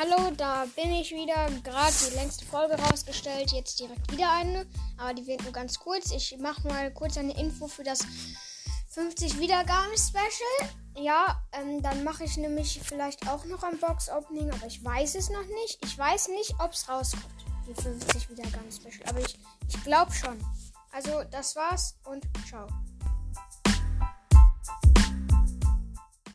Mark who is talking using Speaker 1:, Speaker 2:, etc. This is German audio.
Speaker 1: Hallo, da bin ich wieder. Gerade die längste Folge rausgestellt. Jetzt direkt wieder eine. Aber die wird nur ganz kurz. Ich mache mal kurz eine Info für das 50 Wiedergaben-Special. Ja, ähm, dann mache ich nämlich vielleicht auch noch ein Box-Opening. Aber ich weiß es noch nicht. Ich weiß nicht, ob es rauskommt. Die 50 Wiedergaben-Special. Aber ich, ich glaube schon. Also, das war's und ciao.